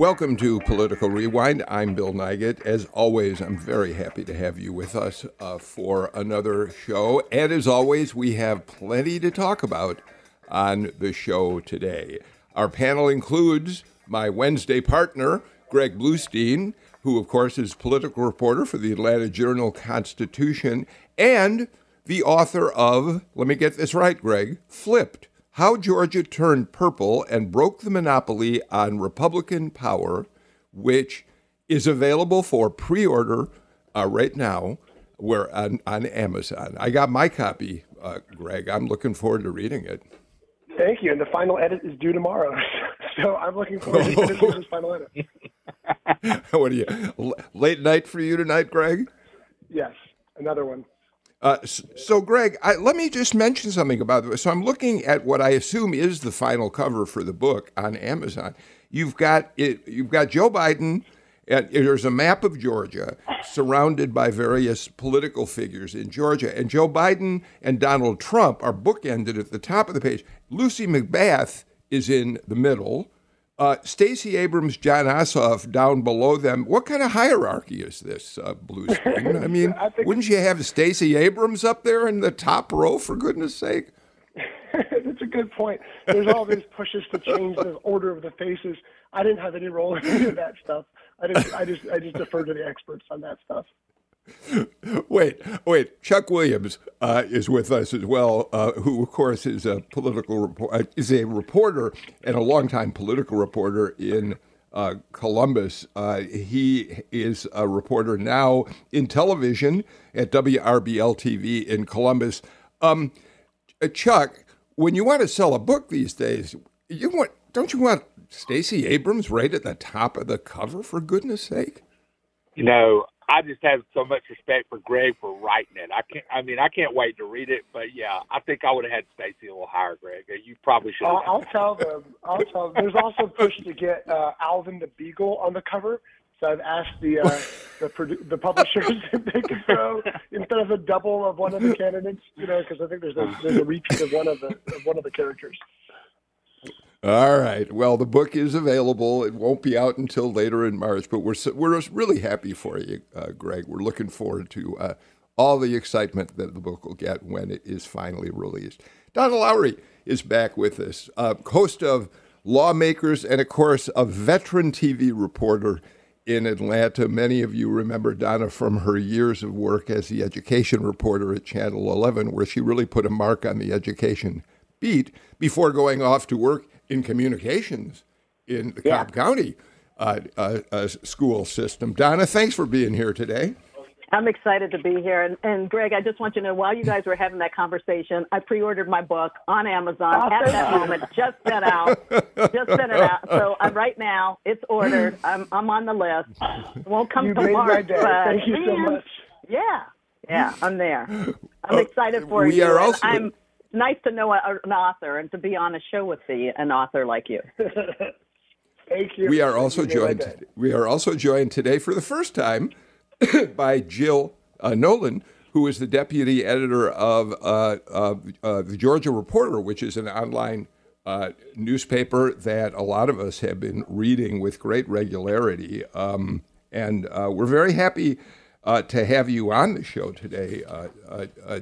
Welcome to Political Rewind. I'm Bill Nigut. As always, I'm very happy to have you with us uh, for another show. And as always, we have plenty to talk about on the show today. Our panel includes my Wednesday partner, Greg Bluestein, who, of course, is political reporter for the Atlanta Journal Constitution and the author of, let me get this right, Greg, Flipped how Georgia Turned Purple and Broke the Monopoly on Republican Power, which is available for pre order uh, right now where on, on Amazon. I got my copy, uh, Greg. I'm looking forward to reading it. Thank you. And the final edit is due tomorrow. so I'm looking forward to finishing this final edit. what are you, late night for you tonight, Greg? Yes, another one. Uh, so, Greg, I, let me just mention something about this. So, I'm looking at what I assume is the final cover for the book on Amazon. You've got it. You've got Joe Biden. And there's a map of Georgia surrounded by various political figures in Georgia. And Joe Biden and Donald Trump are bookended at the top of the page. Lucy McBath is in the middle. Uh, Stacey Abrams, Jon Ossoff down below them. What kind of hierarchy is this, uh, Bluestein? I mean, I wouldn't you have Stacey Abrams up there in the top row, for goodness sake? That's a good point. There's all these pushes to change the order of the faces. I didn't have any role in any of that stuff. I just, I just, I just defer to the experts on that stuff. wait, wait. Chuck Williams uh, is with us as well, uh, who, of course, is a political uh, is a reporter and a longtime political reporter in uh, Columbus. Uh, he is a reporter now in television at WRBL TV in Columbus. Um, uh, Chuck, when you want to sell a book these days, you want don't you want Stacey Abrams right at the top of the cover? For goodness sake. You know, I just have so much respect for Greg for writing it. I can't. I mean, I can't wait to read it. But yeah, I think I would have had Stacey a little higher, Greg. You probably should. I'll, I'll tell them. I'll tell them. There's also a push to get uh, Alvin the Beagle on the cover. So I've asked the uh, the, produ- the publishers if they could throw instead of a double of one of the candidates, you know, because I think there's a there's a repeat of one of the of one of the characters. All right. Well, the book is available. It won't be out until later in March, but we're we're really happy for you, uh, Greg. We're looking forward to uh, all the excitement that the book will get when it is finally released. Donna Lowry is back with us, uh, host of Lawmakers, and of course, a veteran TV reporter in Atlanta. Many of you remember Donna from her years of work as the education reporter at Channel 11, where she really put a mark on the education beat before going off to work in communications in the yeah. Cobb County uh, uh, uh, school system. Donna, thanks for being here today. I'm excited to be here. And, and, Greg, I just want you to know while you guys were having that conversation, I pre ordered my book on Amazon at that moment, just sent out. Just sent it out. So I'm, right now, it's ordered. I'm, I'm on the list. It won't come you to March. But, Thank you so much. Yeah. Yeah, I'm there. I'm excited for you. we you. Are also, I'm nice to know a, an author and to be on a show with the, an author like you. Thank you. We are also joined. We are also joined today for the first time by Jill uh, Nolan, who is the deputy editor of uh, uh, the Georgia Reporter, which is an online uh, newspaper that a lot of us have been reading with great regularity. Um, and uh, we're very happy uh, to have you on the show today,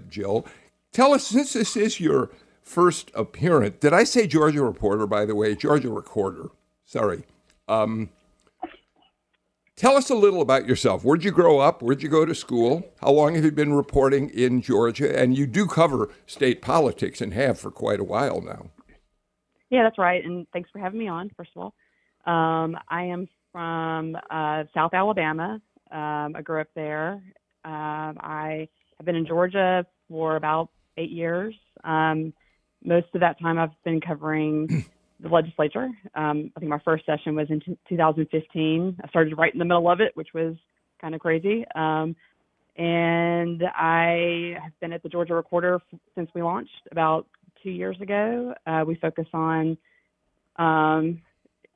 Jill. Tell us, since this is your first appearance, did I say Georgia Reporter, by the way? Georgia Recorder. Sorry. Um, tell us a little about yourself. Where'd you grow up? Where'd you go to school? How long have you been reporting in Georgia? And you do cover state politics and have for quite a while now. Yeah, that's right. And thanks for having me on, first of all. Um, I am from uh, South Alabama. Um, I grew up there. Um, I have been in Georgia for about eight years. Um, most of that time, I've been covering the legislature. Um, I think my first session was in t- 2015. I started right in the middle of it, which was kind of crazy. Um, and I have been at the Georgia Recorder since we launched about two years ago. Uh, we focus on, um,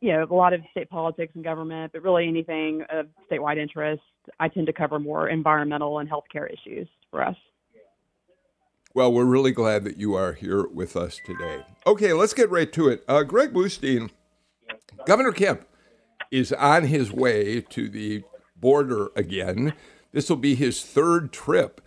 you know, a lot of state politics and government, but really anything of statewide interest. I tend to cover more environmental and healthcare issues for us. Well, we're really glad that you are here with us today. Okay, let's get right to it. Uh, Greg Bluestein, Governor Kemp is on his way to the border again. This will be his third trip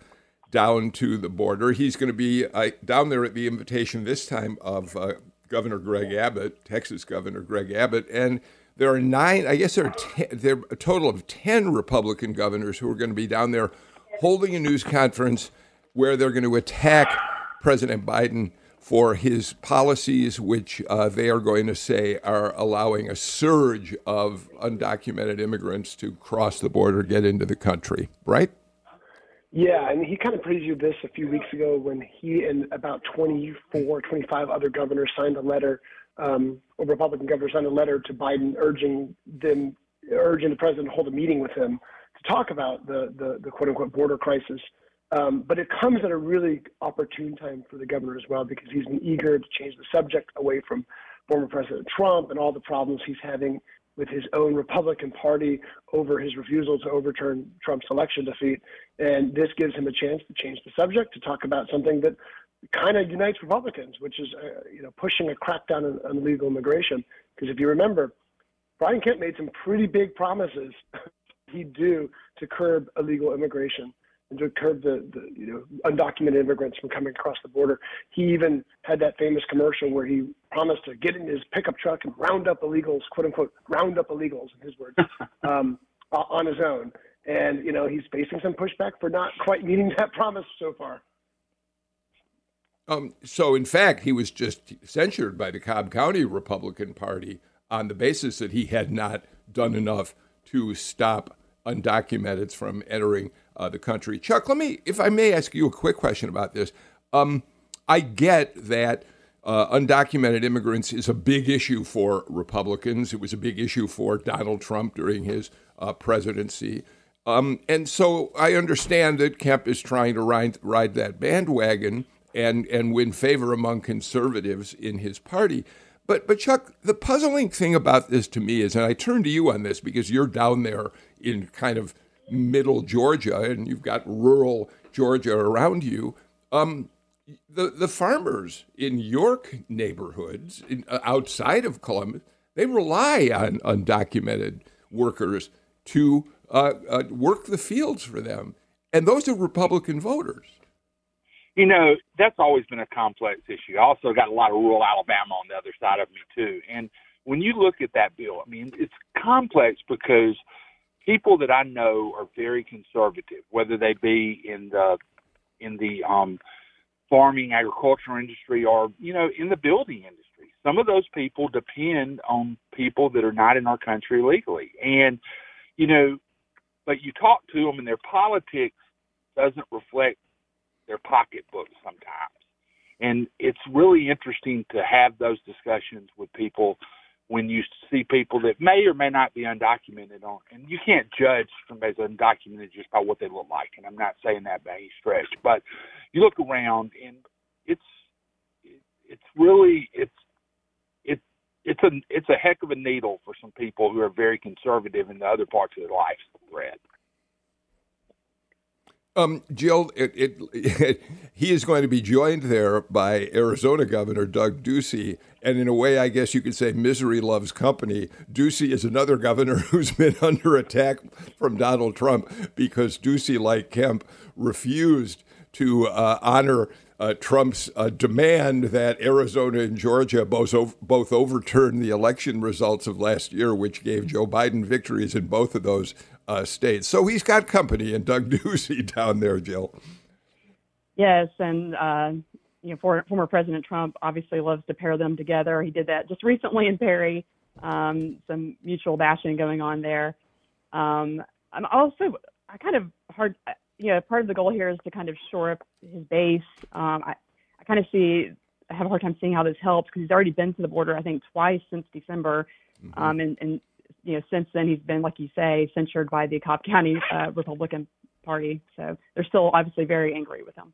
down to the border. He's going to be uh, down there at the invitation this time of uh, Governor Greg Abbott, Texas Governor Greg Abbott, and there are nine. I guess there are ten, there are a total of ten Republican governors who are going to be down there holding a news conference where they're going to attack President Biden for his policies, which uh, they are going to say are allowing a surge of undocumented immigrants to cross the border, get into the country, right? Yeah, and he kind of previewed this a few weeks ago when he and about 24, 25 other governors signed a letter, um, or Republican governors signed a letter to Biden urging them, urging the president to hold a meeting with him to talk about the, the, the quote unquote border crisis. Um, but it comes at a really opportune time for the governor as well because he's been eager to change the subject away from former President Trump and all the problems he's having with his own Republican Party over his refusal to overturn Trump's election defeat. And this gives him a chance to change the subject to talk about something that kind of unites Republicans, which is uh, you know pushing a crackdown on, on illegal immigration. Because if you remember, Brian Kemp made some pretty big promises he'd do to curb illegal immigration and to curb the, the you know undocumented immigrants from coming across the border. He even had that famous commercial where he promised to get in his pickup truck and round up illegals, quote unquote, round up illegals in his words, um, on his own. And you know he's facing some pushback for not quite meeting that promise so far. Um, so, in fact, he was just censured by the Cobb County Republican Party on the basis that he had not done enough to stop undocumented from entering uh, the country. Chuck, let me, if I may, ask you a quick question about this. Um, I get that uh, undocumented immigrants is a big issue for Republicans. It was a big issue for Donald Trump during his uh, presidency. Um, and so I understand that Kemp is trying to ride, ride that bandwagon and, and win favor among conservatives in his party. But, but Chuck, the puzzling thing about this to me is, and I turn to you on this because you're down there in kind of middle Georgia and you've got rural Georgia around you. Um, the the farmers in York neighborhoods in, uh, outside of Columbus they rely on undocumented workers to uh, uh, work the fields for them, and those are Republican voters. You know that's always been a complex issue. I also got a lot of rural Alabama on the other side of me too, and when you look at that bill, I mean it's complex because people that I know are very conservative, whether they be in the in the um, farming, agricultural industry, or you know, in the building industry. Some of those people depend on people that are not in our country legally, and you know, but you talk to them, and their politics doesn't reflect their pocketbook sometimes. And it's really interesting to have those discussions with people when you see people that may or may not be undocumented on and you can't judge somebody's undocumented just by what they look like and i'm not saying that by any stretch but you look around and it's it's really it's it's it's a it's a heck of a needle for some people who are very conservative in the other parts of their lives thread um, Jill, it, it, it, he is going to be joined there by Arizona Governor Doug Ducey. And in a way, I guess you could say misery loves company. Ducey is another governor who's been under attack from Donald Trump because Ducey, like Kemp, refused to uh, honor uh, Trump's uh, demand that Arizona and Georgia both, both overturn the election results of last year, which gave Joe Biden victories in both of those uh, states. So he's got company and Doug Ducey down there, Jill. Yes, and uh, you know, for, former President Trump obviously loves to pair them together. He did that just recently in Perry. Um, some mutual bashing going on there. Um, I'm also I kind of hard. You know, part of the goal here is to kind of shore up his base. Um, I, I kind of see I have a hard time seeing how this helps because he's already been to the border I think twice since December, mm-hmm. um, and, and you know, since then he's been, like you say, censured by the Cobb County uh, Republican party. So they're still obviously very angry with him.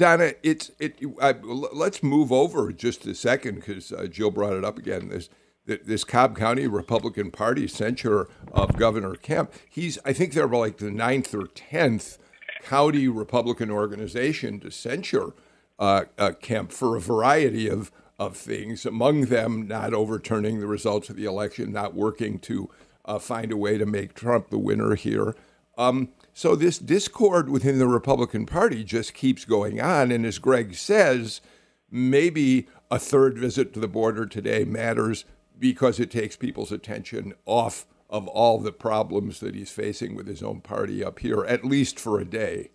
Donna, it's it. I, let's move over just a second because uh, Jill brought it up again. This this Cobb County Republican Party censure of Governor Kemp. He's I think they're like the ninth or tenth county Republican organization to censure uh, uh, Kemp for a variety of of things. Among them, not overturning the results of the election, not working to uh, find a way to make Trump the winner here. Um, so this discord within the Republican Party just keeps going on. And as Greg says, maybe a third visit to the border today matters because it takes people's attention off of all the problems that he's facing with his own party up here, at least for a day.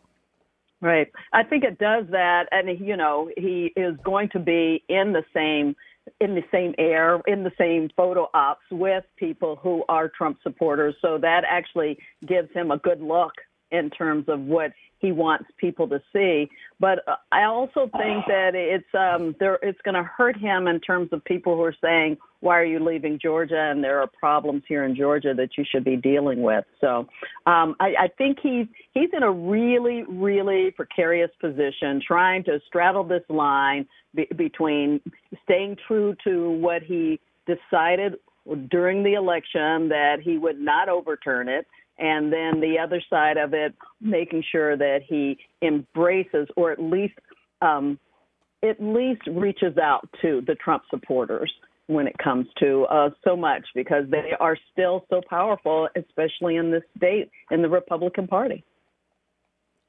Right. I think it does that, and you know, he is going to be in the same in the same air, in the same photo ops with people who are Trump supporters. So that actually gives him a good look in terms of what he wants people to see. But uh, I also think that it's um, there. It's going to hurt him in terms of people who are saying, "Why are you leaving Georgia?" and there are problems here in Georgia that you should be dealing with. So um, I, I think he's he's in a really, really precarious position, trying to straddle this line be, between staying true to what he decided during the election that he would not overturn it and then the other side of it, making sure that he embraces or at least um, at least reaches out to the Trump supporters when it comes to uh, so much because they are still so powerful, especially in this state in the Republican Party.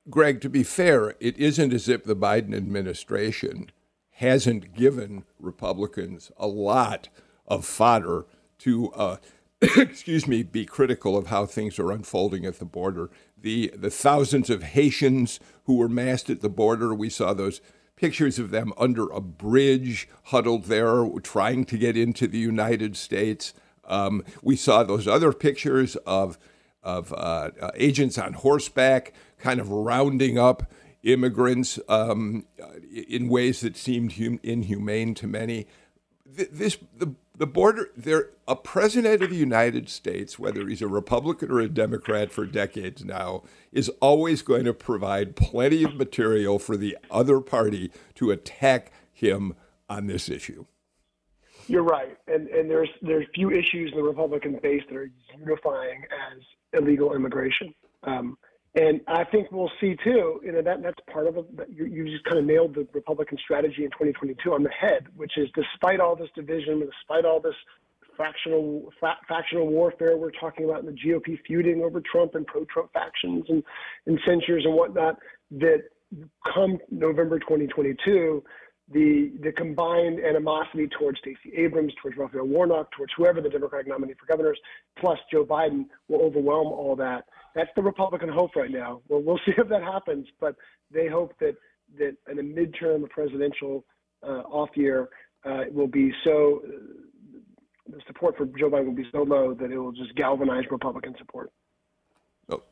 Greg, to be fair, it isn't as if the Biden administration hasn't given Republicans a lot of fodder to uh, excuse me, be critical of how things are unfolding at the border. The the thousands of Haitians who were massed at the border, we saw those pictures of them under a bridge, huddled there, trying to get into the United States. Um, we saw those other pictures of of uh, uh, agents on horseback, kind of rounding up immigrants um, in ways that seemed hum- inhumane to many. This the the border there a president of the United States, whether he's a Republican or a Democrat for decades now, is always going to provide plenty of material for the other party to attack him on this issue. You're right, and and there's there's few issues in the Republican base that are unifying as illegal immigration. Um, and I think we'll see too, you know, that that's part of it. You, you just kind of nailed the Republican strategy in 2022 on the head, which is despite all this division, despite all this factional fa- factional warfare we're talking about in the GOP feuding over Trump and pro-Trump factions and, and censures and whatnot, that come November 2022, the the combined animosity towards Stacey Abrams, towards Raphael Warnock, towards whoever the Democratic nominee for governors, plus Joe Biden will overwhelm all that. That's the Republican hope right now. Well, we'll see if that happens, but they hope that that in a midterm, presidential uh, off year uh, will be so. Uh, the support for Joe Biden will be so low that it will just galvanize Republican support.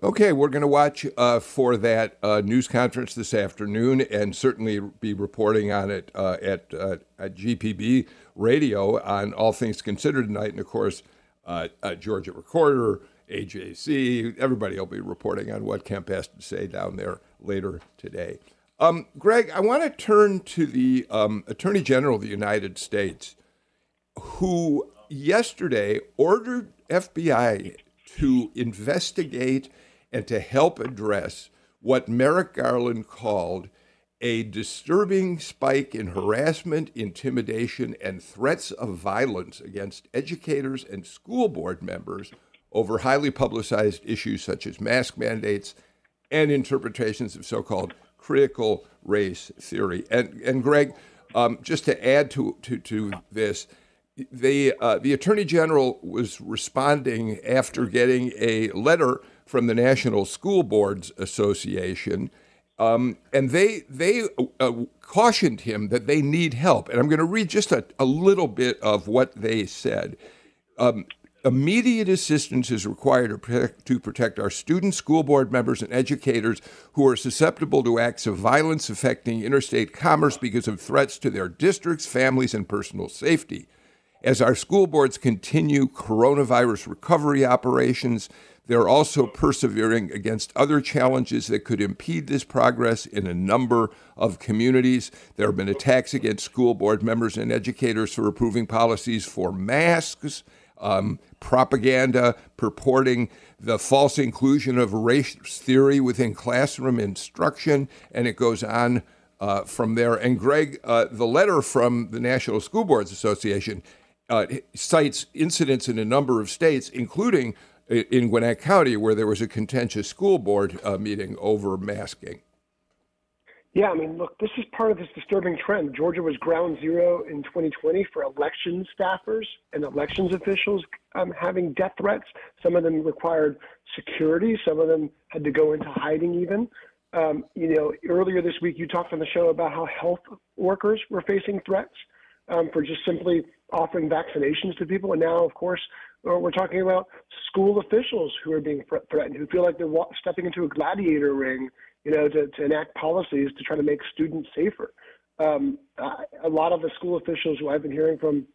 Okay, we're going to watch uh, for that uh, news conference this afternoon and certainly be reporting on it uh, at, uh, at GPB radio on All Things Considered tonight. And of course, uh, Georgia Recorder, AJC, everybody will be reporting on what Kemp has to say down there later today. Um, Greg, I want to turn to the um, Attorney General of the United States, who yesterday ordered FBI to investigate and to help address what Merrick Garland called a disturbing spike in harassment, intimidation, and threats of violence against educators and school board members over highly publicized issues such as mask mandates and interpretations of so called critical race theory. And, and Greg, um, just to add to, to, to this, the uh, the attorney general was responding after getting a letter from the National School Boards Association, um, and they they uh, cautioned him that they need help. And I'm going to read just a, a little bit of what they said. Um, Immediate assistance is required to protect, to protect our students, school board members, and educators who are susceptible to acts of violence affecting interstate commerce because of threats to their districts, families, and personal safety. As our school boards continue coronavirus recovery operations, They're also persevering against other challenges that could impede this progress in a number of communities. There have been attacks against school board members and educators for approving policies for masks, um, propaganda purporting the false inclusion of race theory within classroom instruction, and it goes on uh, from there. And Greg, uh, the letter from the National School Boards Association uh, cites incidents in a number of states, including in Gwinnett County, where there was a contentious school board uh, meeting over masking. Yeah, I mean, look, this is part of this disturbing trend. Georgia was ground zero in 2020 for election staffers and elections officials um, having death threats. Some of them required security. Some of them had to go into hiding even. Um, you know, earlier this week you talked on the show about how health workers were facing threats um, for just simply offering vaccinations to people. And now, of course, we're talking about school officials who are being threatened, who feel like they're stepping into a gladiator ring you know, to, to enact policies to try to make students safer. Um, a lot of the school officials who I've been hearing from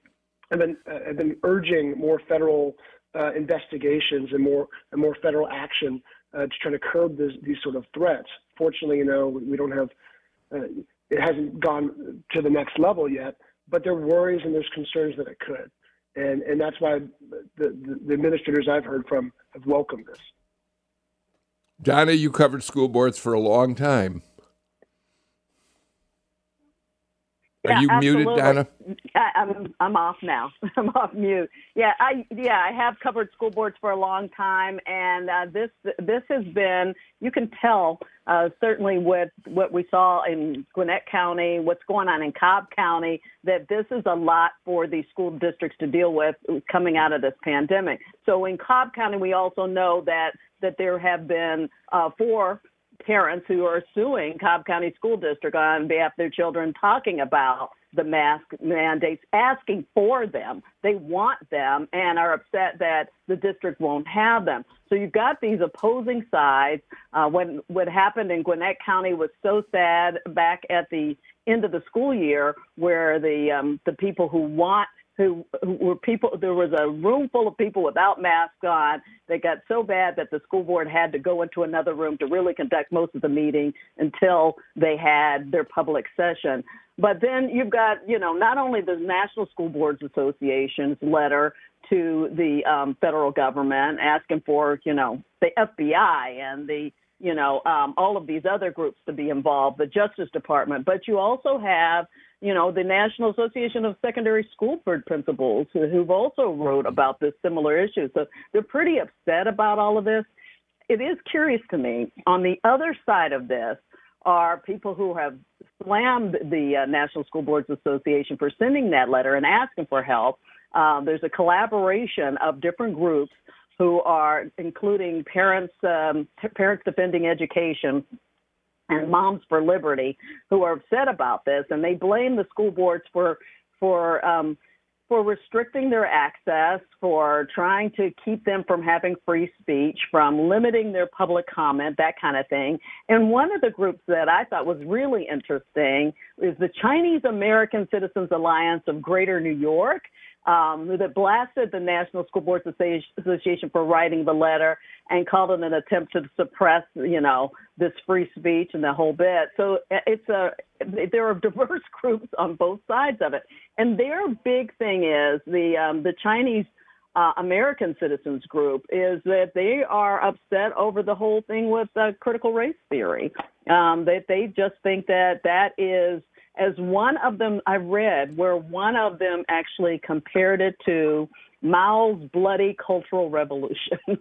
have been, uh, have been urging more federal uh, investigations and more and more federal action uh, to try to curb this, these sort of threats. Fortunately, you know, we, we don't have uh, it hasn't gone to the next level yet, but there are worries and there's concerns that it could, and and that's why the, the, the administrators I've heard from have welcomed this. Donna, you covered school boards for a long time. Are yeah, you absolutely. muted, Donna? I, I'm I'm off now. I'm off mute. Yeah, I yeah I have covered school boards for a long time, and uh, this this has been you can tell uh, certainly with what we saw in Gwinnett County, what's going on in Cobb County, that this is a lot for these school districts to deal with coming out of this pandemic. So in Cobb County, we also know that that there have been uh, four parents who are suing Cobb County School District on behalf of their children, talking about the mask mandates, asking for them. They want them and are upset that the district won't have them. So you've got these opposing sides. Uh, when what happened in Gwinnett County was so sad back at the end of the school year, where the um, the people who want who, who were people. There was a room full of people without masks on. They got so bad that the school board had to go into another room to really conduct most of the meeting until they had their public session. But then you've got, you know, not only the National School Boards Association's letter to the um, federal government asking for, you know, the FBI and the you know, um, all of these other groups to be involved, the Justice Department. But you also have you know, the National Association of Secondary School Board Principals, who've also wrote about this similar issue. So they're pretty upset about all of this. It is curious to me. On the other side of this are people who have slammed the uh, National School Boards Association for sending that letter and asking for help. Uh, there's a collaboration of different groups who are including parents, um, parents defending education, and Moms for Liberty who are upset about this, and they blame the school boards for for um, for restricting their access, for trying to keep them from having free speech, from limiting their public comment, that kind of thing. And one of the groups that I thought was really interesting is the Chinese American Citizens Alliance of Greater New York um, that blasted the National School Boards Association for writing the letter and called it an attempt to suppress, you know, this free speech and the whole bit. So it's a there are diverse groups on both sides of it, and their big thing is the um, the Chinese. Uh, American Citizens Group is that they are upset over the whole thing with uh, critical race theory. Um, that they just think that that is as one of them I read where one of them actually compared it to Mao's bloody cultural revolution.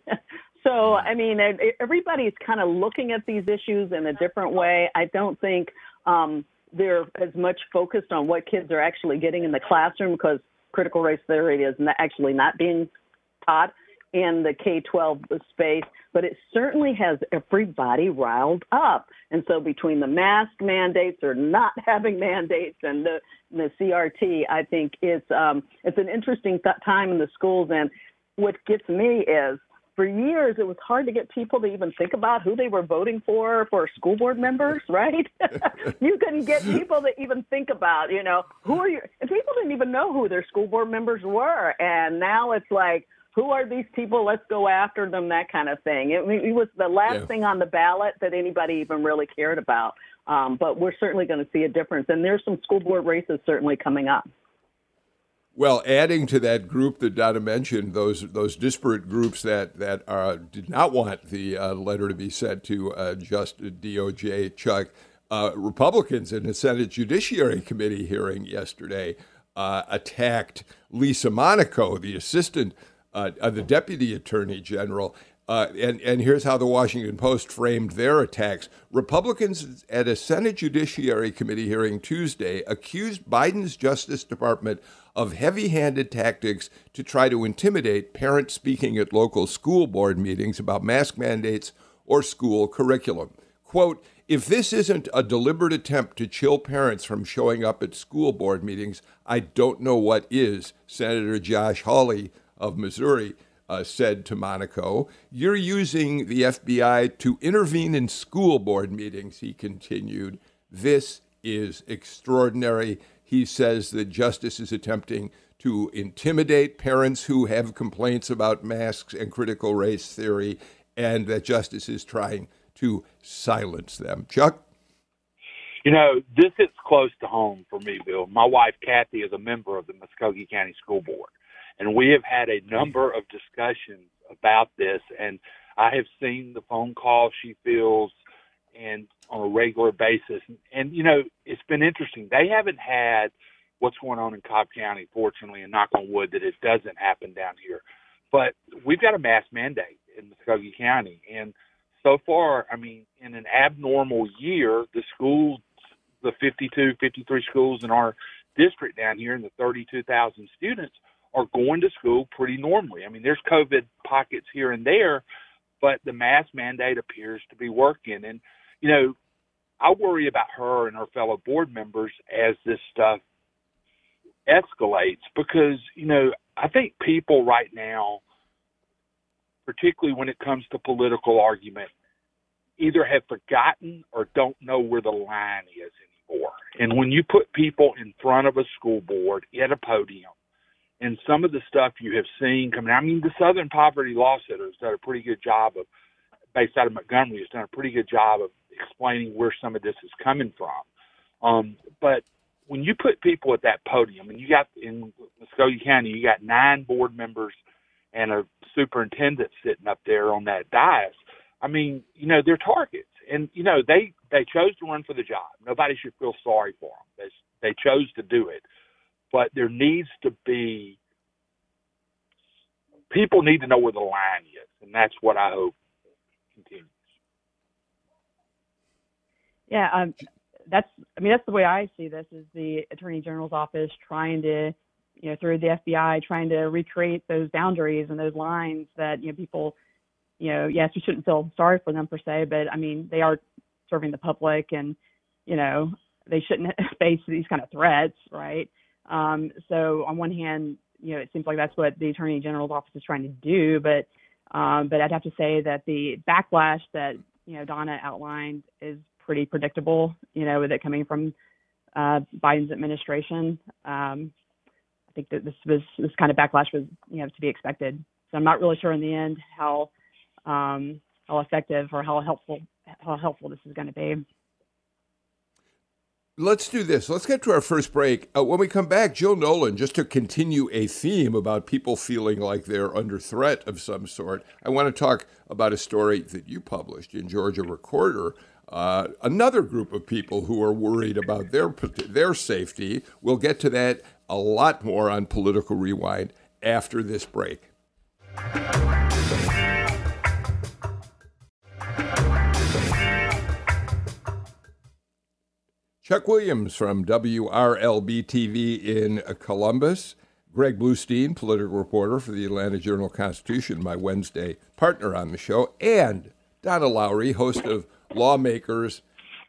so, I mean, everybody's kind of looking at these issues in a different way. I don't think um, they're as much focused on what kids are actually getting in the classroom because critical race theory is actually not being taught in the K 12 space, but it certainly has everybody riled up. And so, between the mask mandates or not having mandates and the, the CRT, I think it's um, it's an interesting th- time in the schools. And what gets me is for years it was hard to get people to even think about who they were voting for for school board members right you couldn't get people to even think about you know who are you people didn't even know who their school board members were and now it's like who are these people? Let's go after them, that kind of thing. It, it was the last Yeah. thing on the ballot that anybody even really cared about. Um, but we're certainly going to see a difference. And there's some school board races certainly coming up. Well, adding to that group that Donna mentioned, those those disparate groups that that uh, did not want the uh, letter to be sent to uh, just DOJ, Chuck, uh, Republicans in the Senate Judiciary Committee hearing yesterday uh, attacked Lisa Monaco, the assistant, uh, uh, the deputy attorney general. Uh, and, and here's how the Washington Post framed their attacks. Republicans at a Senate Judiciary Committee hearing Tuesday accused Biden's Justice Department of heavy handed tactics to try to intimidate parents speaking at local school board meetings about mask mandates or school curriculum. Quote, if this isn't a deliberate attempt to chill parents from showing up at school board meetings, I don't know what is, Senator Josh Hawley of Missouri uh, said to Monaco. You're using the FBI to intervene in school board meetings, he continued. This is extraordinary. He says that justice is attempting to intimidate parents who have complaints about masks and critical race theory, and that justice is trying to silence them. Chuck? You know, this is close to home for me, Bill. My wife, Kathy, is a member of the Muscogee County School Board, and we have had a number of discussions about this. And I have seen the phone calls she feels and on a regular basis. And, you know, it's been interesting. They haven't had what's going on in Cobb County, fortunately, and knock on wood that it doesn't happen down here. But we've got a mask mandate in Muscogee County. And so far, I mean, in an abnormal year, the schools, the 52, 53 schools in our district down here, and the 32,000 students are going to school pretty normally. I mean, there's COVID pockets here and there, but the mask mandate appears to be working. And, you know, I worry about her and her fellow board members as this stuff escalates because, you know, I think people right now, particularly when it comes to political argument, either have forgotten or don't know where the line is anymore. And when you put people in front of a school board at a podium, and some of the stuff you have seen coming. I mean, the Southern Poverty Law Center has done a pretty good job of, based out of Montgomery, has done a pretty good job of explaining where some of this is coming from. Um, but when you put people at that podium, and you got in Muscogee County, you got nine board members and a superintendent sitting up there on that dais. I mean, you know, they're targets, and you know they they chose to run for the job. Nobody should feel sorry for them. They they chose to do it, but there needs to be people need to know where the line is, and that's what I hope continues. Yeah, um, that's. I mean, that's the way I see this: is the Attorney General's office trying to, you know, through the FBI, trying to recreate those boundaries and those lines that you know people, you know, yes, you shouldn't feel sorry for them per se, but I mean, they are serving the public, and you know, they shouldn't face these kind of threats, right? Um, so on one hand, you know, it seems like that's what the Attorney General's office is trying to do, but um, but I'd have to say that the backlash that you know Donna outlined is pretty predictable. You know, with it coming from uh, Biden's administration, um, I think that this was this kind of backlash was you know to be expected. So I'm not really sure in the end how um, how effective or how helpful how helpful this is going to be. Let's do this. Let's get to our first break. Uh, when we come back, Jill Nolan, just to continue a theme about people feeling like they're under threat of some sort, I want to talk about a story that you published in Georgia Recorder. Uh, another group of people who are worried about their their safety. We'll get to that a lot more on Political Rewind after this break. Chuck Williams from WRBL TV in Columbus. Greg Bluestein, political reporter for the Atlanta Journal Constitution, my Wednesday partner on the show, and Donna Lowry, host of Lawmakers.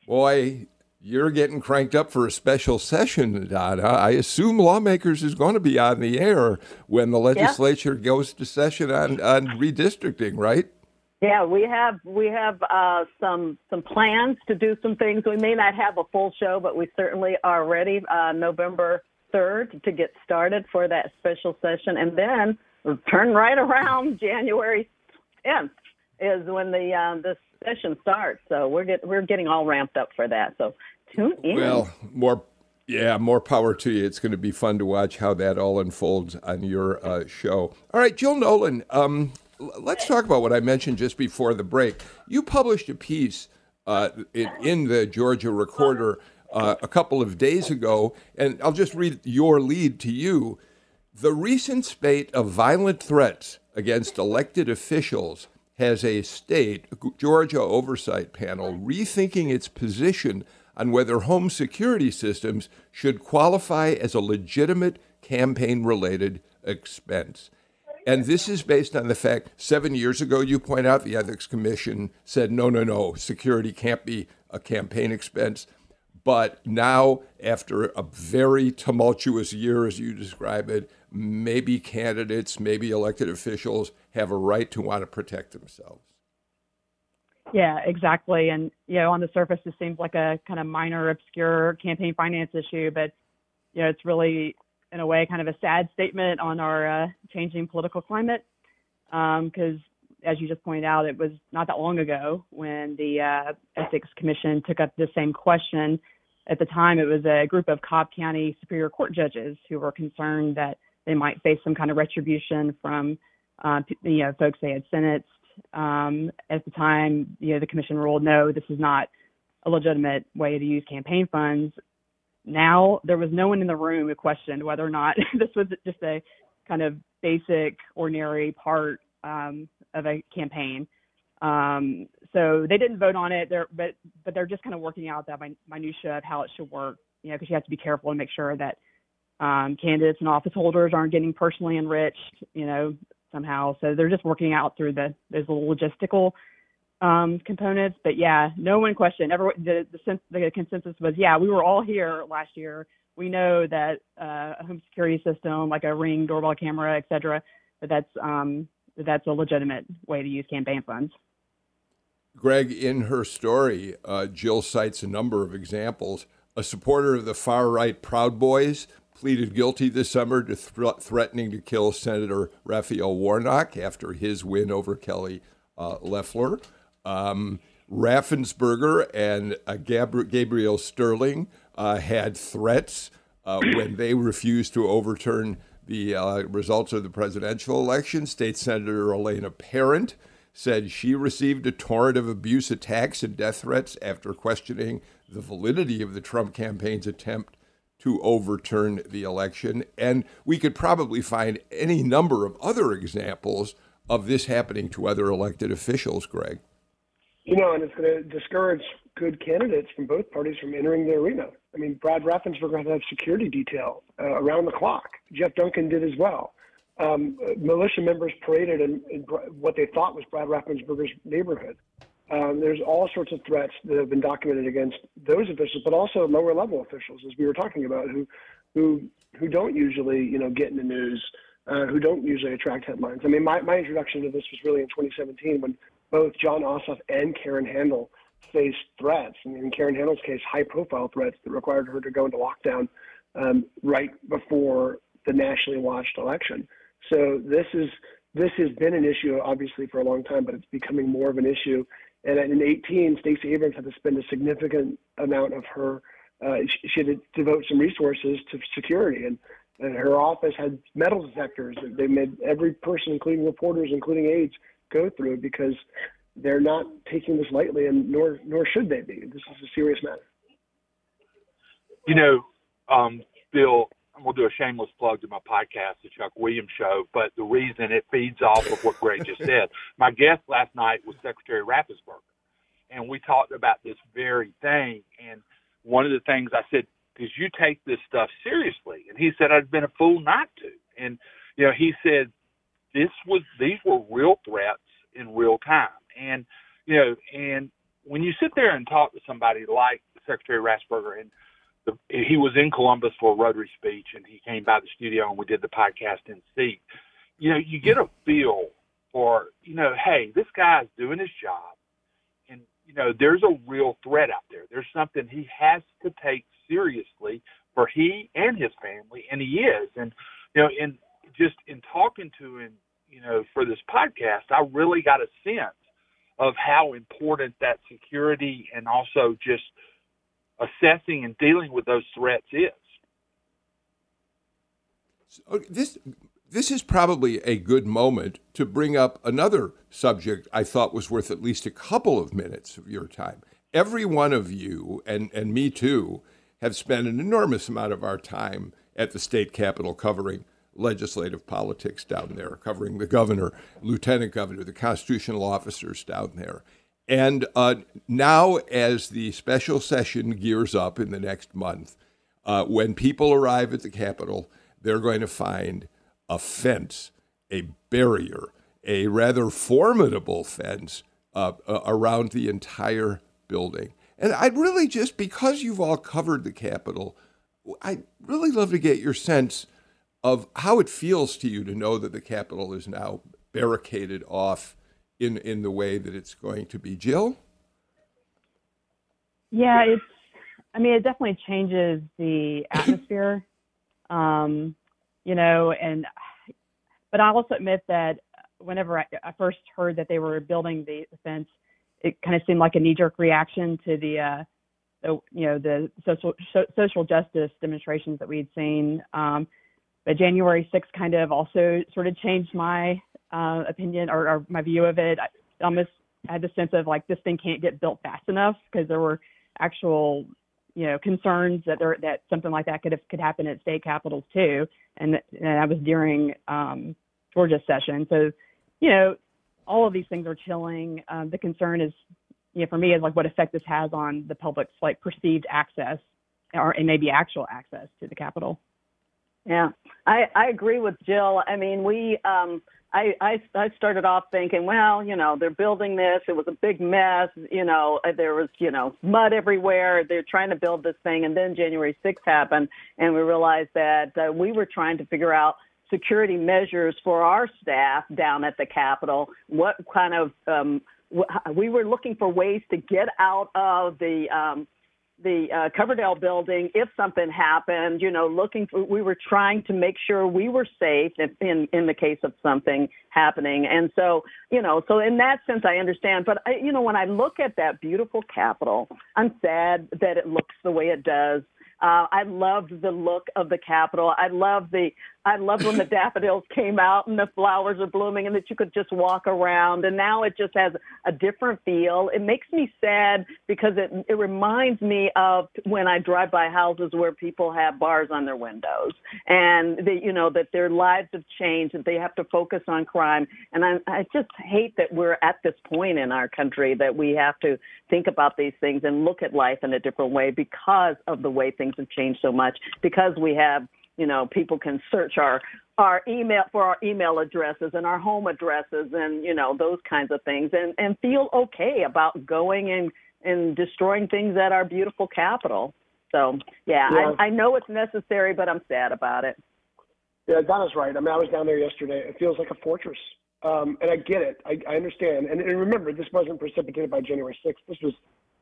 Boy, you're getting cranked up for a special session, Donna. I assume Lawmakers is going to be on the air when the legislature yeah. goes to session on, on redistricting, right? Yeah, we have we have uh, some some plans to do some things. We may not have a full show, but we certainly are ready uh, November third to get started for that special session, and then turn right around January 10th is when the the session starts. So we're get, we're getting all ramped up for that. So tune in. Well, more yeah, more power to you. It's going to be fun to watch how that all unfolds on your uh, show. All right, Jill Nolan. Um, let's talk about what I mentioned just before the break. You published a piece uh, in, the Georgia Recorder uh, a couple of days ago, and I'll just read your lead to you. The recent spate of violent threats against elected officials has a state, Georgia Oversight Panel, rethinking its position on whether home security systems should qualify as a legitimate campaign related expense. And this is based on the fact seven years ago, you point out, the Ethics Commission said, no, no, no, security can't be a campaign expense. But now, after a very tumultuous year, as you describe it, maybe candidates, maybe elected officials have a right to want to protect themselves. Yeah, exactly. And, you know, on the surface, this seems like a kind of minor, obscure campaign finance issue, but, you know, it's really, in a way, kind of a sad statement on our uh, changing political climate. Because, um, as you just pointed out, it was not that long ago when the uh, Ethics Commission took up the same question. At the time, it was a group of Cobb County Superior Court judges who were concerned that they might face some kind of retribution from uh, you know folks they had sentenced. Um, at the time, you know the commission ruled no, this is not a legitimate way to use campaign funds. Now there was no one in the room who questioned whether or not this was just a kind of basic, ordinary part um, of a campaign. Um, so they didn't vote on it, they're, but but they're just kind of working out that minutia of how it should work. You know, because you have to be careful and make sure that um, candidates and office holders aren't getting personally enriched, you know, somehow. So they're just working out through the those logistical um, components. But yeah, no one questioned. Everyone, the, the, the consensus was, yeah, we were all here last year. We know that uh, a home security system like a ring doorbell camera, et cetera, that that's um, that's a legitimate way to use campaign funds. Greg, in her story, uh, Jill cites a number of examples. A supporter of the far right Proud Boys pleaded guilty this summer to th- threatening to kill Senator Raphael Warnock after his win over Kelly uh. Um, Raffensperger and uh, Gab- Gabriel Sterling uh, had threats uh, when they refused to overturn the uh, results of the presidential election. State Senator Elena Parent said she received a torrent of abuse attacks and death threats after questioning the validity of the Trump campaign's attempt to overturn the election. And we could probably find any number of other examples of this happening to other elected officials, Greg. You know, and it's going to discourage good candidates from both parties from entering the arena. I mean, Brad Raffensperger had to have security detail uh, around the clock. Jeff Duncan did as well. Um, militia members paraded in, in, what they thought was Brad Raffensperger's neighborhood. Um, there's all sorts of threats that have been documented against those officials, but also lower level officials, as we were talking about, who who who don't usually you know get in the news, uh, who don't usually attract headlines. I mean, my, my introduction to this was really in 2017 when both Jon Ossoff and Karen Handel faced threats. Mean, in Karen Handel's case, high profile threats that required her to go into lockdown um, right before the nationally watched election. So this is this has been an issue obviously for a long time, but it's becoming more of an issue and in 18, Stacey Abrams had to spend a significant amount of her, uh, she, she, had to devote some resources to security. And, and her office had metal detectors they made every person, including reporters, including aides, go through because they're not taking this lightly, and nor nor should they be. This is a serious matter. You know, um, Bill, I'm going to do a shameless plug to my podcast, The Chuck Williams Show, but the reason it feeds off of what Greg just said. My guest last night was Secretary Raffensperger, and we talked about this very thing. And one of the things I said, because you take this stuff seriously, and he said I'd been a fool not to. And you know, he said this was these were real threats in real time, and you know, and when you sit there and talk to somebody like Secretary Raffensperger and the, he was in Columbus for a Rotary speech, and he came by the studio and we did the podcast in seat. You know, you get a feel for you know, hey, this guy's doing his job, and you know, there's a real threat out there. There's something he has to take seriously for he and his family, and he is. And you know, in just in talking to him, you know, for this podcast, I really got a sense of how important that security and also just assessing and dealing with those threats is. So this this is probably a good moment to bring up another subject I thought was worth at least a couple of minutes of your time. Every one of you, and, and me too, have spent an enormous amount of our time at the state capitol covering legislative politics down there, covering the governor, lieutenant governor, the constitutional officers down there. And uh, now, as the special session gears up in the next month, uh, when people arrive at the Capitol, they're going to find a fence, a barrier, a rather formidable fence uh, around the entire building. And I'd really just, because you've all covered the Capitol, I'd really love to get your sense of how it feels to you to know that the Capitol is now barricaded off in, in the way that it's going to be. Jill? Yeah, it's. I mean, it definitely changes the atmosphere. um, you know, and but I also admit that whenever I, I first heard that they were building the, the fence, it kind of seemed like a knee-jerk reaction to the, uh, the you know, the social so, social justice demonstrations that we had seen. Um, but January 6th kind of also sort of changed my uh, opinion or, or my view of it. I almost had the sense of like this thing can't get built fast enough because there were actual you know concerns that there that something like that could have, could happen at state capitals too and, and that was during um, Georgia's session. So, you know, all of these things are chilling. Um, the concern is, you know, for me is like what effect this has on the public's like perceived access or and maybe actual access to the Capitol. Yeah, I, I agree with Jill. I mean, we, um, I, I, I started off thinking, well, you know, they're building this. It was a big mess. You know, uh, there was, you know, mud everywhere. They're trying to build this thing. And then January 6th happened, and we realized that uh, we were trying to figure out security measures for our staff down at the Capitol. What kind of, um, we were looking for ways to get out of the, um, the uh, Coverdell building if something happened. You know, looking for, we were trying to make sure we were safe in in the case of something happening. And so, you know, so in that sense, I understand. But I, you know, when I look at that beautiful Capitol, I'm sad that it looks the way it does. Uh, I loved the look of the Capitol. I love the I loved when the daffodils came out and the flowers are blooming and that you could just walk around. And now it just has a different feel. It makes me sad because it it reminds me of when I drive by houses where people have bars on their windows and they, you know that their lives have changed that they have to focus on crime. And I I just hate that we're at this point in our country that we have to think about these things and look at life in a different way because of the way things have changed so much because we have you know people can search our our email for our email addresses and our home addresses and you know those kinds of things and and feel okay about going and and destroying things at our beautiful capital. So yeah, yeah. I, I know it's necessary but i'm sad about it. Yeah donna's right. I mean i was down there yesterday. It feels like a fortress. Um, and i get it. I, I understand. And, and remember this wasn't precipitated by january 6th this was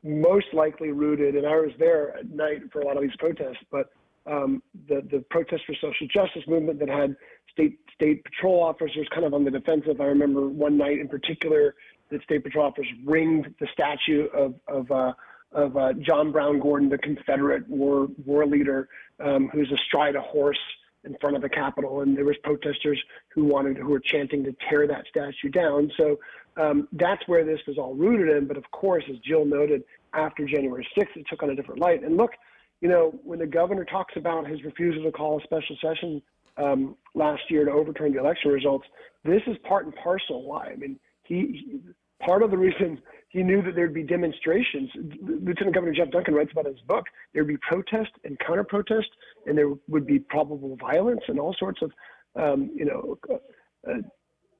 most likely rooted and i was there at night for a lot of these protests but um, the the protest for social justice movement that had state state patrol officers kind of on the defensive. I remember one night in particular that state patrol officers ringed the statue of of uh, of uh, John Brown Gordon, the Confederate war war leader, um, who's astride a horse in front of the Capitol, and there was protesters who wanted who were chanting to tear that statue down. So um, that's where this was all rooted in. But of course, as Jill noted, after January 6th, it took on a different light. And look, you know, when the governor talks about his refusal to call a special session um, last year to overturn the election results, this is part and parcel why. I mean, he, he part of the reason he knew that there'd be demonstrations. Lieutenant Governor Geoff Duncan writes about in his book. There'd be protest and counter protest, and there would be probable violence and all sorts of, um, you know, uh,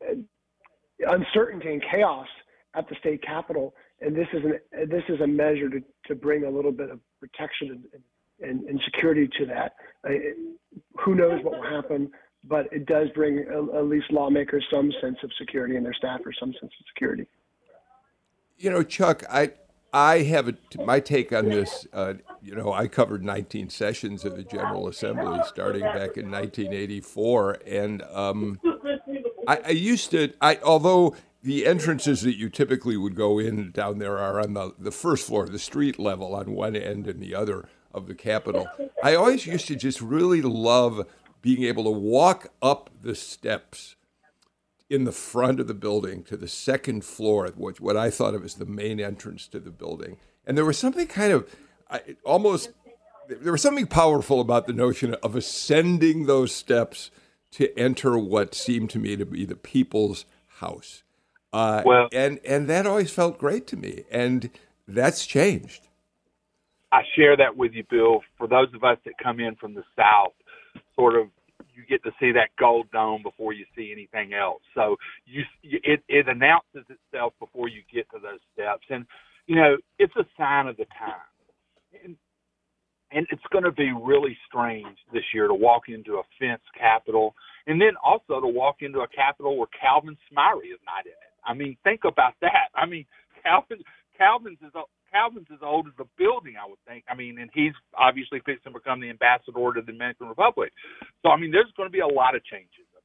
uh, uncertainty and chaos at the state capitol. And this is an this is a measure to, to bring a little bit of protection and, and, and security to that. Who knows what will happen, but it does bring at least lawmakers some sense of security and their staff or some sense of security. You know, Chuck, I I have a, my take on this. Uh, you know, I covered 19 sessions of the General Assembly starting back in 1984, and um, I, I used to. I although the entrances that you typically would go in down there are on the, the first floor, the street level on one end and the other of the Capitol. I always used to just really love being able to walk up the steps in the front of the building to the second floor, which what I thought of as the main entrance to the building. And there was something kind of I, almost there was something powerful about the notion of ascending those steps to enter what seemed to me to be the people's house. Uh, well, and and that always felt great to me, and that's changed. I share that with you, Bill. For those of us that come in from the south, sort of you get to see that gold dome before you see anything else. So you it it announces itself before you get to those steps, and you know it's a sign of the time. And, and it's going to be really strange this year to walk into a fence capital and then also to walk into a capital where Calvin Smyre is not in it. I mean, think about that. I mean, Calvin Calvin's is Calvin's as old as the building, I would think. I mean, and he's obviously fixed to become the ambassador to the Dominican Republic. So, I mean, there's going to be a lot of changes up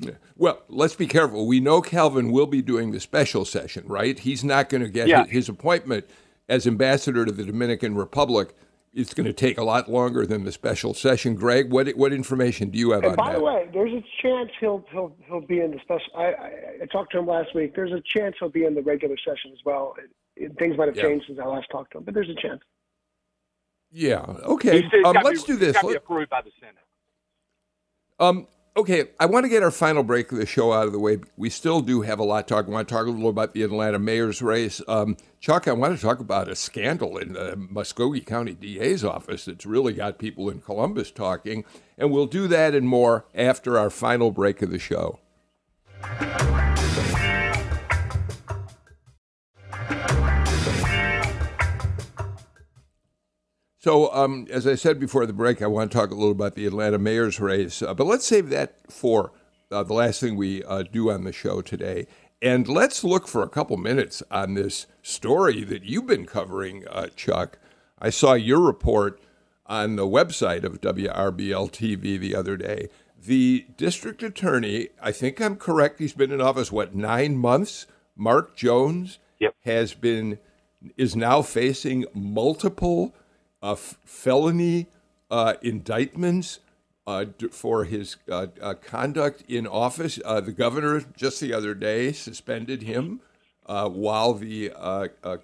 there. Yeah. Well, let's be careful. We know Calvin will be doing the special session, right? He's not going to get yeah. his, his appointment as ambassador to the Dominican Republic it's going to take a lot longer than the special session. Greg, what what information do you have and on by that? the way, there's a chance he'll he'll he'll be in the special. I, I, I talked to him last week. There's a chance he'll be in the regular session as well. It, it, things might have yeah. changed since I last talked to him, but there's a chance. Yeah. Okay. Um, let's be, do this. Let, approved by the Senate. Um, Okay, I want to get our final break of the show out of the way. We still do have a lot to talk. I want to talk a little about the Atlanta mayor's race. Um, Chuck, I want to talk about a scandal in the Muscogee County DA's office that's really got people in Columbus talking. And we'll do that and more after our final break of the show. So, um, as I said before the break, I want to talk a little about the Atlanta mayor's race, uh, but let's save that for uh, the last thing we uh, do on the show today. And let's look for a couple minutes on this story that you've been covering, uh, Chuck. I saw your report on the website of WRBL TV the other day. The district attorney, I think I'm correct, he's been in office, what, nine months? Mark Jones yep. has been, is now facing multiple uh, felony uh, indictments uh, for his uh, uh, conduct in office. Uh, the governor just the other day suspended him while the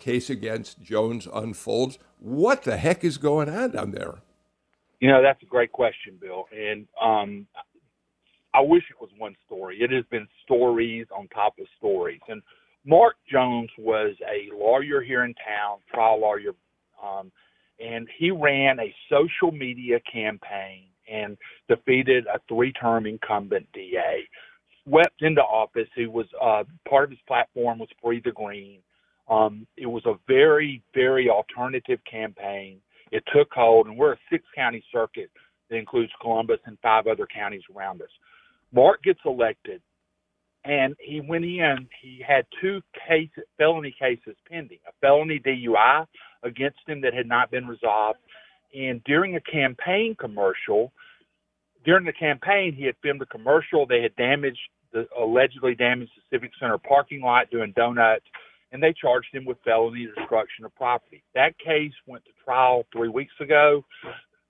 case against Jones unfolds. What the heck is going on down there? You know, that's a great question, Bill. And um, I wish it was one story. It has been stories on top of stories. And Mark Jones was a lawyer here in town, trial lawyer. Um, and he ran a social media campaign and defeated a three-term incumbent DA. Swept into office. He was uh, part of his platform was free the green. Um, it was a very, very alternative campaign. It took hold, and we're a six-county circuit that includes Columbus and five other counties around us. Mark gets elected, and he went in. He had two case, felony cases pending: a felony DUI against him that had not been resolved. And during a campaign commercial, during the campaign, he had filmed a commercial. They had damaged the allegedly damaged the Civic Center parking lot doing donuts, and they charged him with felony destruction of property. That case went to trial three weeks ago.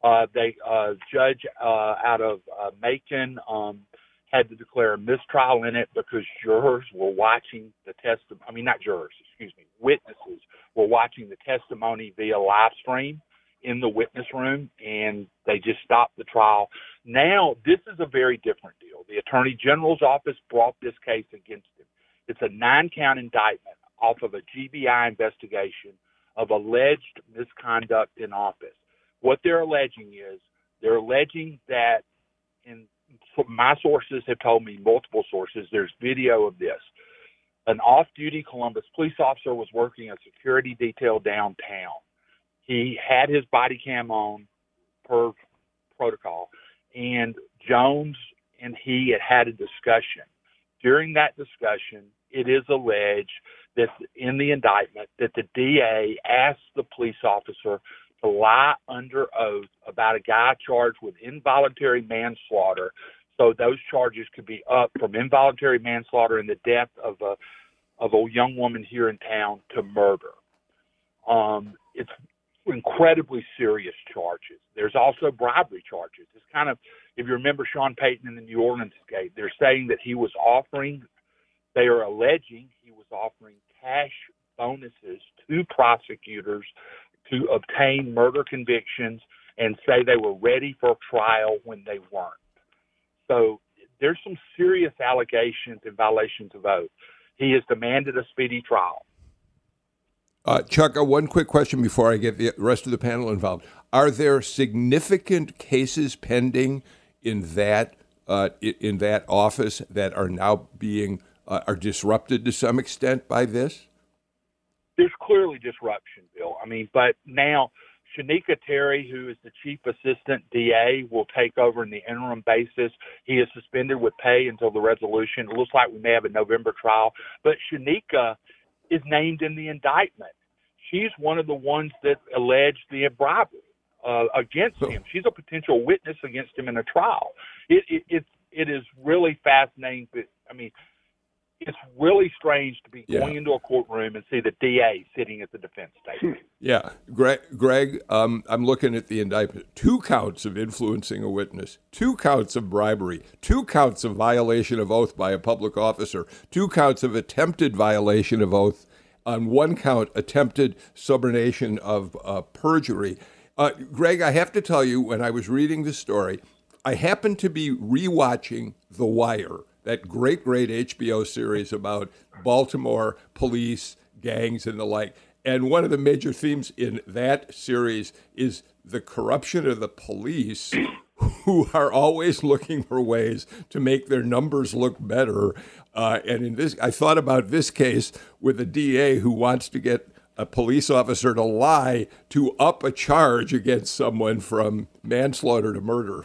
Uh, they uh, judge uh, out of uh, Macon um, had to declare a mistrial in it because jurors were watching the testimony. I mean, not jurors, excuse me, witnesses were watching the testimony via live stream in the witness room, and they just stopped the trial. Now, this is a very different deal. The Attorney General's office brought this case against him. It's a nine count indictment off of a GBI investigation of alleged misconduct in office. What they're alleging is they're alleging that in my sources have told me multiple sources there's video of this an off-duty Columbus police officer was working a security detail downtown. He had his body cam on per protocol, and Jones and he had had a discussion. During that discussion, it is alleged that in the indictment that the DA asked the police officer to lie under oath about a guy charged with involuntary manslaughter So those charges could be up from involuntary manslaughter and the death of a of a young woman here in town to murder. Um, it's incredibly serious charges. There's also bribery charges. It's kind of, if you remember Sean Payton in the New Orleans case, they're saying that he was offering, they are alleging he was offering cash bonuses to prosecutors to obtain murder convictions and say they were ready for trial when they weren't. So there's some serious allegations and violations of oath. He has demanded a speedy trial. Uh, Chuck, uh, one quick question before I get the rest of the panel involved. Are there significant cases pending in that uh, in that office that are now being uh, are disrupted to some extent by this? There's clearly disruption, Bill. I mean, but now Shanika Terry, who is the chief assistant DA, will take over in the interim basis. He is suspended with pay until the resolution. It looks like we may have a November trial, but Shanika is named in the indictment. She's one of the ones that alleged the bribery uh, against him. She's a potential witness against him in a trial. It, it, it, it is really fascinating. But, I mean, it's really strange to be yeah. going into a courtroom and see the DA sitting at the defense table. Yeah, Greg, Greg um, I'm looking at the indictment. Two counts of influencing a witness, two counts of bribery, two counts of violation of oath by a public officer, two counts of attempted violation of oath, on one count, attempted subornation of uh, perjury. Uh, Greg, I have to tell you, when I was reading the story, I happened to be rewatching The Wire that great, great HBO series about Baltimore police, gangs, and the like. And one of the major themes in that series is the corruption of the police, who are always looking for ways to make their numbers look better. Uh, and in this, I thought about this case with a DA who wants to get a police officer to lie to up a charge against someone from manslaughter to murder.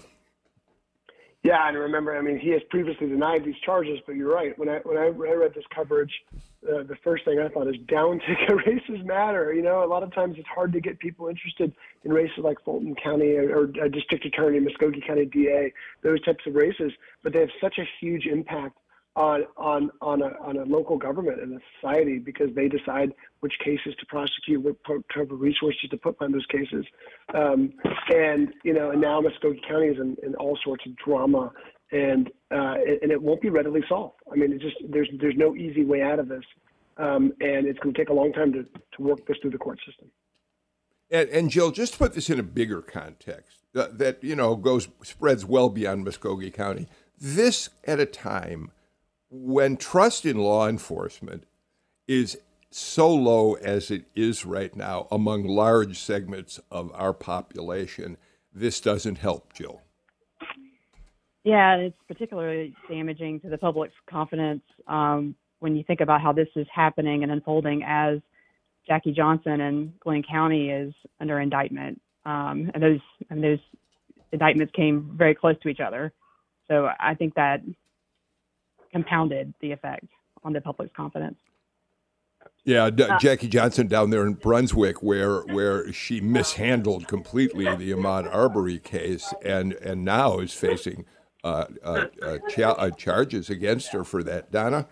Yeah, and remember, I mean, he has previously denied these charges, but you're right. When I when I, read this coverage, uh, the first thing I thought is down ticket races matter. You know, a lot of times it's hard to get people interested in races like Fulton County or, or uh, District Attorney, Muscogee County DA, those types of races, but they have such a huge impact on on on a on a local government and a society because they decide which cases to prosecute, what type of resources to put on those cases, um, and you know, and now Muscogee County is in, in all sorts of drama, and uh, and it won't be readily solved. I mean, it just there's there's no easy way out of this, um, and it's going to take a long time to to work this through the court system. And, and Jill, just to put this in a bigger context, uh, that you know goes spreads well beyond Muscogee County. This at a time when trust in law enforcement is so low as it is right now among large segments of our population, this doesn't help, Jill. Yeah, it's particularly damaging to the public's confidence um, when you think about how this is happening and unfolding as Jackie Johnson and Glynn County is under indictment, um, and those and those indictments came very close to each other. So I think that compounded the effect on the public's confidence. Yeah, D- uh, Jackie Johnson down there in Brunswick, where where she mishandled completely the Ahmaud Arbery case, and and now is facing uh, uh, uh cha- uh, charges against her for that. Donna.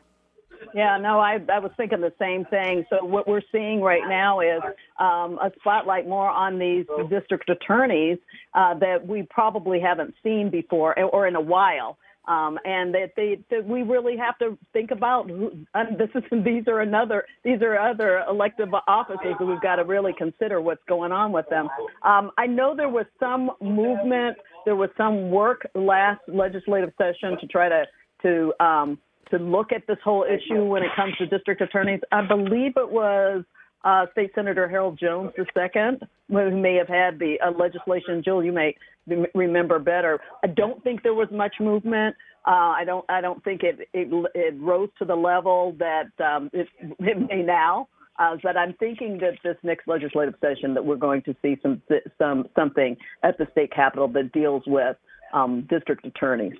Yeah, no, I I was thinking the same thing. So what we're seeing right now is um, a spotlight more on these district attorneys uh, that we probably haven't seen before or in a while um, and that they that we really have to think about who, this is these are another these are other elective offices that we've got to really consider what's going on with them. Um, I know there was some movement, there was some work last legislative session to try to to um, to look at this whole issue when it comes to district attorneys. I believe it was uh, State Senator Harold Jones II, who may have had the uh, legislation. Jill, you may remember better. I don't think there was much movement. Uh, I don't. I don't think it, it it rose to the level that um, it, it may now. Uh, but I'm thinking that this next legislative session that we're going to see some some something at the state capitol that deals with um, district attorneys.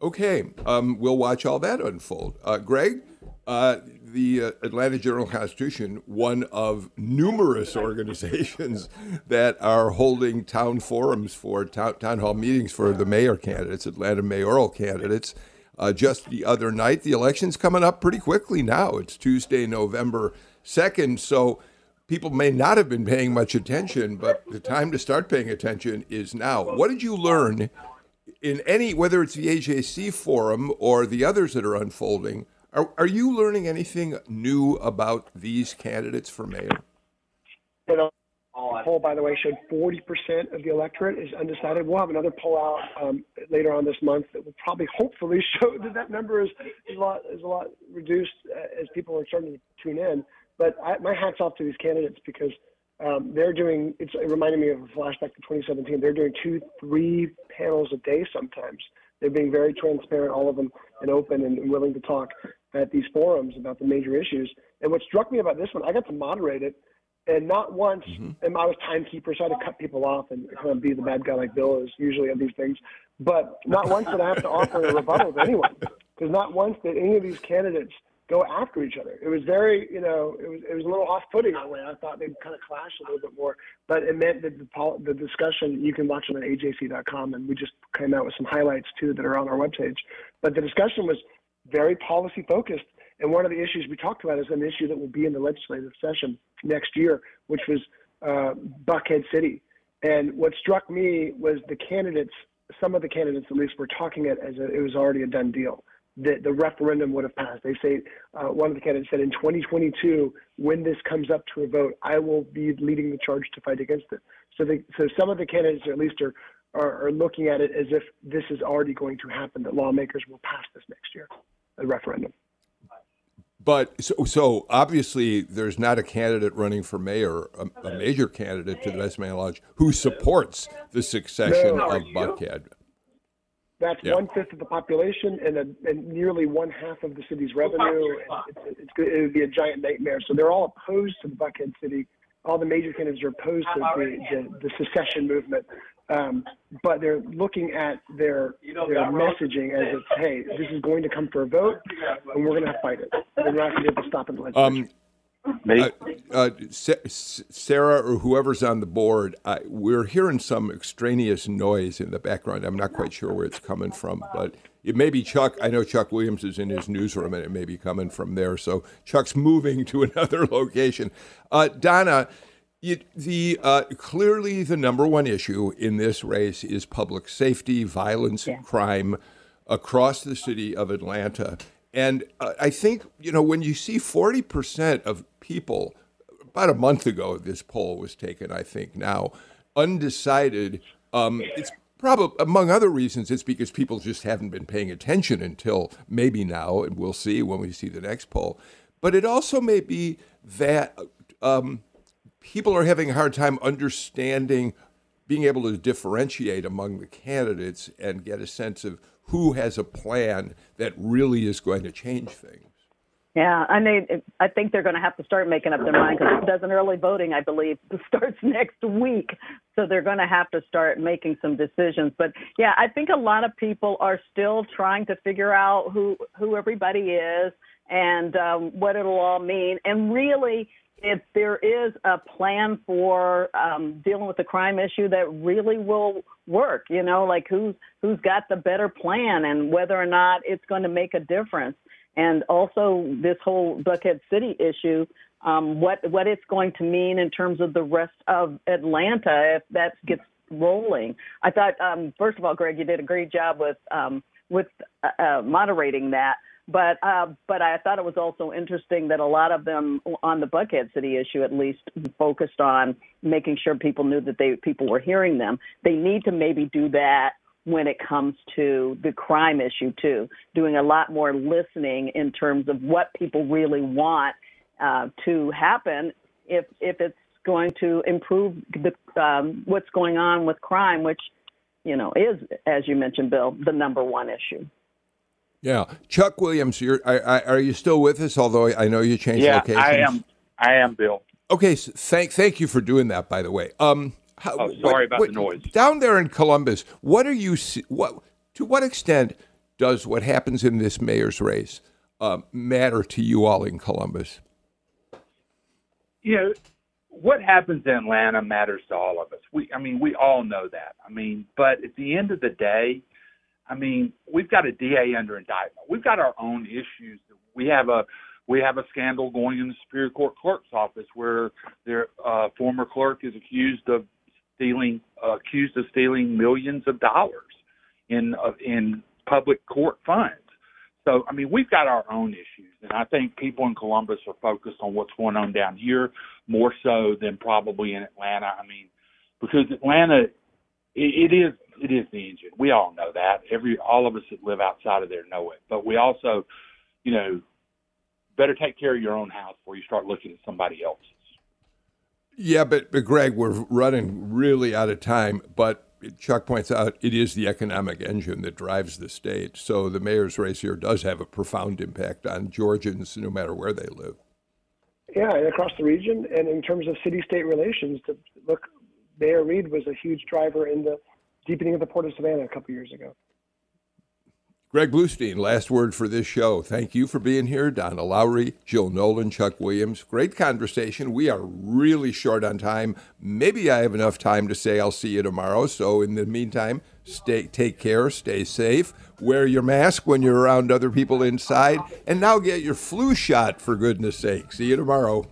Okay, um, we'll watch all that unfold. Uh, Greg, Uh, the uh, Atlanta Journal Constitution, one of numerous organizations that are holding town forums for town, town hall meetings for the mayor candidates, Atlanta mayoral candidates. Uh, just the other night, the election's coming up pretty quickly now. It's Tuesday, November 2nd. So people may not have been paying much attention, but the time to start paying attention is now. What did you learn in any, whether it's the AJC forum or the others that are unfolding? Are, are you learning anything new about these candidates for mayor? You poll, by the way, showed 40% of the electorate is undecided. We'll have another poll out um, later on this month that will probably, hopefully, show that that number is, is a lot is a lot reduced uh, as people are starting to tune in. But I, my hats off to these candidates because um, they're doing. It's it reminded me of a flashback to 2017. They're doing two, three panels a day sometimes. They're being very transparent, all of them, and open and willing to talk at these forums about the major issues. And what struck me about this one, I got to moderate it, and not once, mm-hmm. and I was timekeeper, so I had to cut people off and kind of be the bad guy like Bill is usually at these things. But not once did I have to offer a rebuttal to anyone, because not once did any of these candidates go after each other. It was very, you know, it was it was a little off-putting in a way. I thought they'd kind of clash a little bit more, but it meant that the the discussion you can watch it on ajc.com, and we just came out with some highlights too that are on our webpage. But the discussion was very policy focused. And one of the issues we talked about is an issue that will be in the legislative session next year, which was uh, Buckhead City. And what struck me was the candidates, some of the candidates at least, were talking it as a, it was already a done deal. The, the referendum would have passed. They say uh, one of the candidates said in 2022, when this comes up to a vote, I will be leading the charge to fight against it. So, they, so some of the candidates, at least, are, are, are looking at it as if this is already going to happen. That lawmakers will pass this next year a referendum. But so, so obviously, there's not a candidate running for mayor, a, a major candidate to the best of my knowledge, who supports the succession no, of Buckhead. That's yeah. one fifth of the population and, a, and, nearly one half of the city's revenue. It's, it's, it would be a giant nightmare. So they're all opposed to the Buckhead City. All the major candidates are opposed to the, the, the secession movement. Um, but they're looking at their their messaging as it's, hey, this is going to come for a vote, and we're going to fight it. We're not going to be able to stop it. Um, uh, uh, Sarah or whoever's on the board, uh, we're hearing some extraneous noise in the background. I'm not quite sure where it's coming from, but it may be Chuck. I know Chuck Williams is in his newsroom, and it may be coming from there. So Chuck's moving to another location. Uh, Donna, it, the uh, clearly the number one issue in this race is public safety, violence, yeah. and crime across the city of Atlanta. And uh, I think you know when you see forty percent of people, about a month ago, this poll was taken. I think now undecided. Um, it's probably among other reasons. It's because people just haven't been paying attention until maybe now, and we'll see when we see the next poll. But it also may be that. Um, people are having a hard time understanding, being able to differentiate among the candidates and get a sense of who has a plan that really is going to change things. Yeah, I mean, I think they're going to have to start making up their mind because it doesn't early voting, I believe, starts next week. So they're going to have to start making some decisions. But yeah, I think a lot of people are still trying to figure out who who everybody is and um, what it'll all mean. And really, if there is a plan for um, dealing with the crime issue that really will work, you know, like who's who's got the better plan and whether or not it's going to make a difference, and also this whole Buckhead City issue, um, what what it's going to mean in terms of the rest of Atlanta if that gets rolling. I thought, um, first of all, Greg, you did a great job with um, with uh, uh, moderating that. But uh, but I thought it was also interesting that a lot of them on the Buckhead City issue, at least, focused on making sure people knew that they people were hearing them. They need to maybe do that when it comes to the crime issue too, doing a lot more listening in terms of what people really want uh, to happen if if it's going to improve the, um, what's going on with crime, which you know is, as you mentioned, Bill, the number one issue. Yeah, Chuck Williams, you're, are, are you still with us? Although I know you changed yeah, locations. I am. I am, Bill. Okay, so thank thank you for doing that. By the way, um, how, oh, sorry what, about what, the noise down there in Columbus. What are you? What to what extent does what happens in this mayor's race uh, matter to you all in Columbus? You know, what happens in Atlanta matters to all of us. We, I mean, we all know that. I mean, but at the end of the day, I mean, we've got a DA under indictment. We've got our own issues. We have a we have a scandal going in the Superior Court clerk's office where their uh, former clerk is accused of stealing uh, accused of stealing millions of dollars in uh, in public court funds. So I mean, we've got our own issues, and I think people in Columbus are focused on what's going on down here more so than probably in Atlanta. I mean, because Atlanta, it, it is it is the engine. We all know that. Every all of us that live outside of there know it. But we also, you know, better take care of your own house before you start looking at somebody else's. Yeah, but, but Greg, we're running really out of time. But Chuck points out it is the economic engine that drives the state. So the mayor's race here does have a profound impact on Georgians, no matter where they live. Yeah, and across the region, and in terms of city-state relations, to look, Mayor Reed was a huge driver in the deepening of the Port of Savannah a couple years ago. Greg Bluestein, last word for this show. Thank you for being here. Donna Lowry, Jill Nolan, Chuck Williams. Great conversation. We are really short on time. Maybe I have enough time to say I'll see you tomorrow. So in the meantime, stay take care, stay safe, wear your mask when you're around other people inside, and now get your flu shot for goodness sake. See you tomorrow.